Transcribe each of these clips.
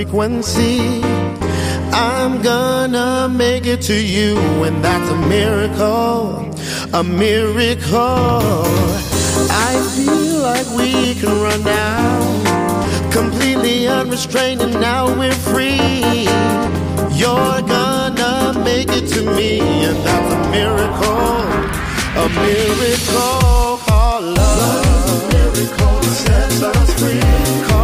Frequency. I'm gonna make it to you, and that's a miracle, a miracle. I feel like we can run now, completely unrestrained, and now we're free. You're gonna make it to me, and that's a miracle, a miracle. Call love, love is a miracle that sets us free.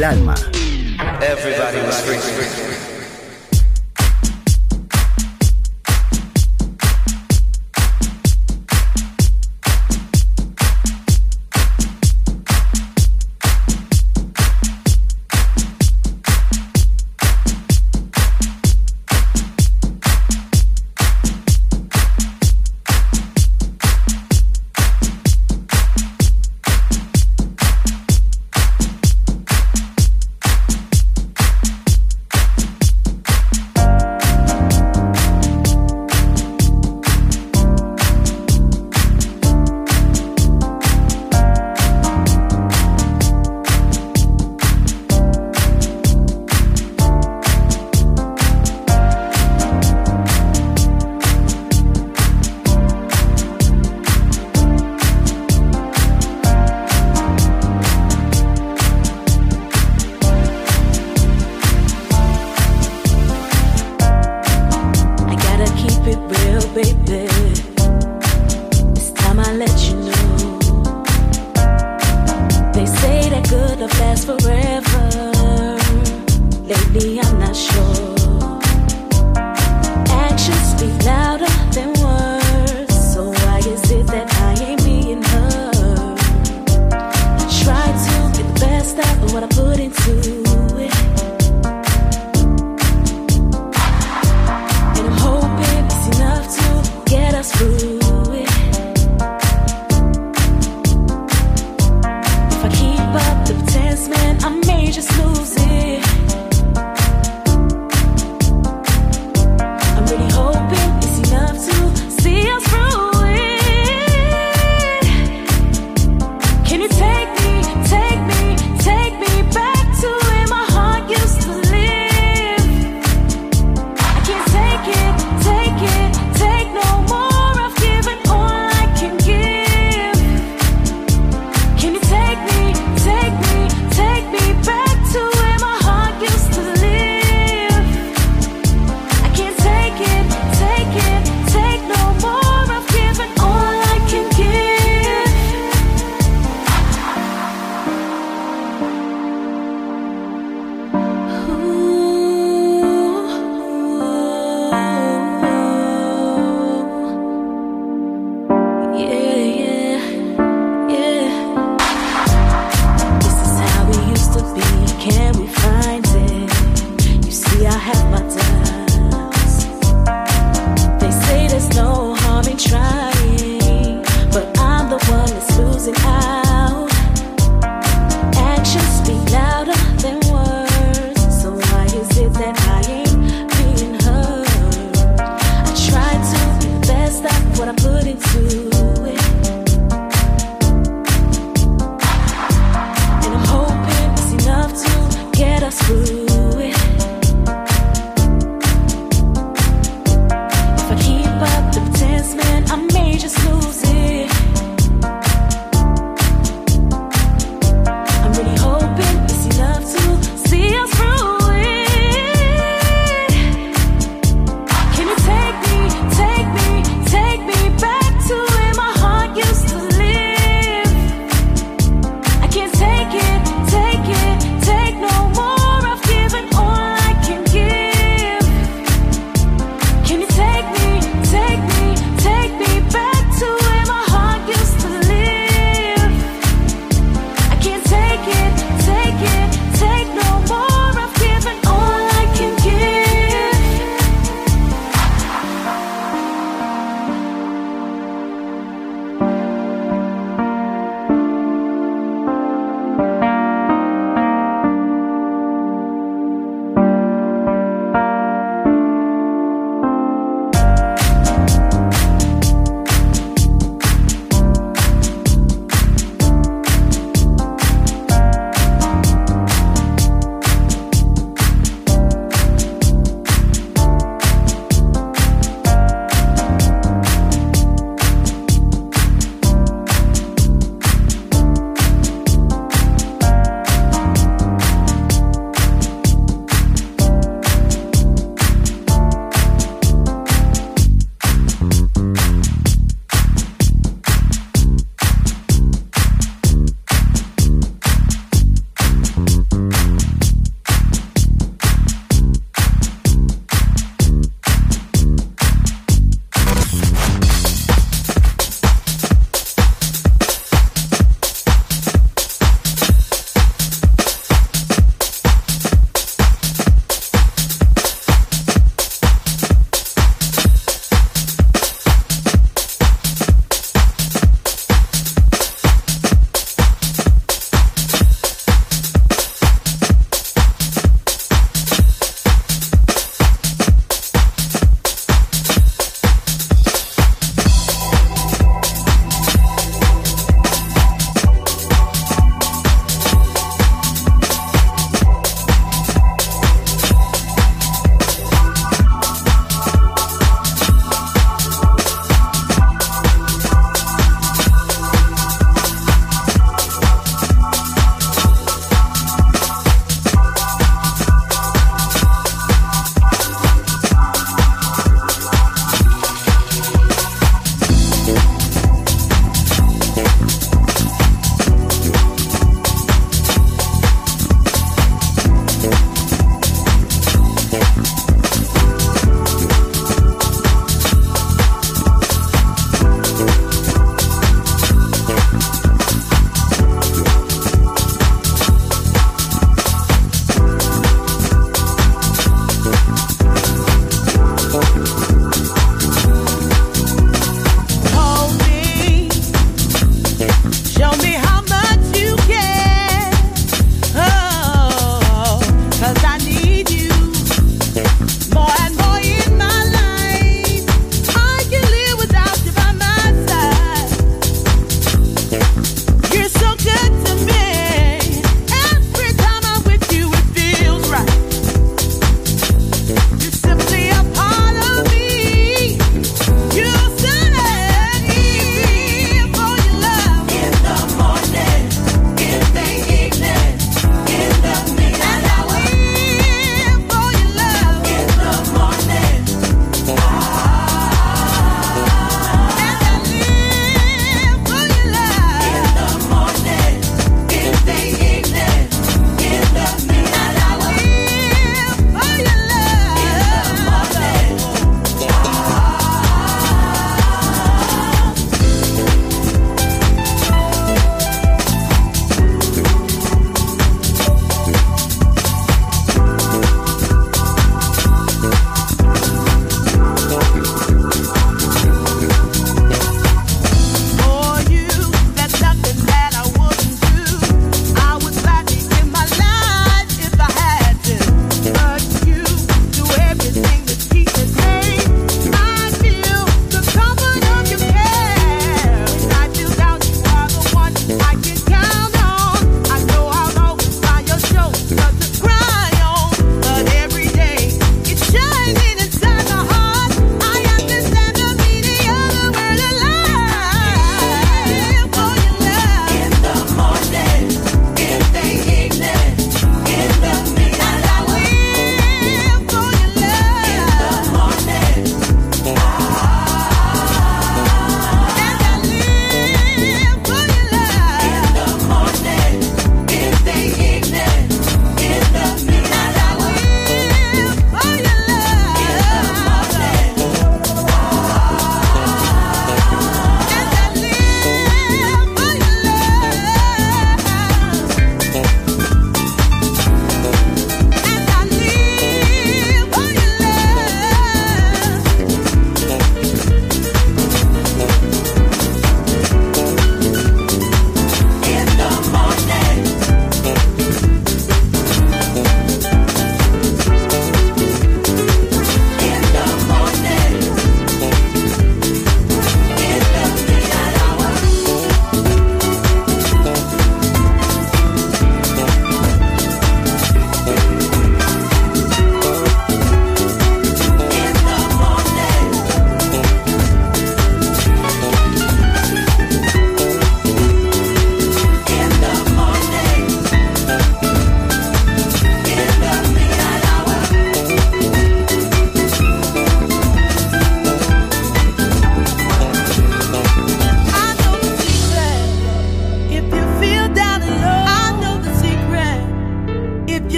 Del alma. siempre